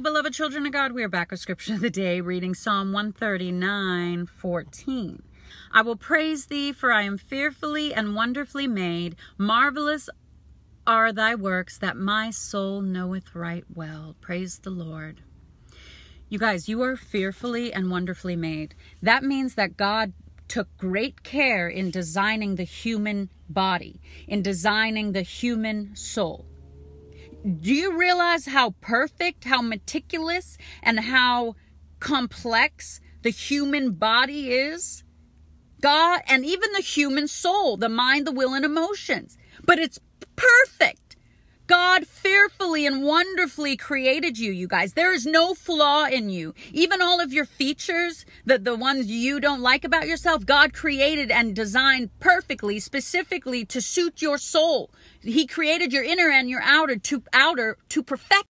Beloved children of God. We are back with Scripture of the Day, reading Psalm 139 14. I will praise thee, for I am fearfully and wonderfully made. Marvelous are thy works that my soul knoweth right well. Praise the Lord. You guys, you are fearfully and wonderfully made. That means that God took great care in designing the human body, in designing the human soul. Do you realize how perfect, how meticulous, and how complex the human body is? God, and even the human soul, the mind, the will, and emotions. But it's perfect. God fearfully and wonderfully created you, you guys. There is no flaw in you. Even all of your features, the, the ones you don't like about yourself, God created and designed perfectly, specifically to suit your soul. He created your inner and your outer to outer to perfect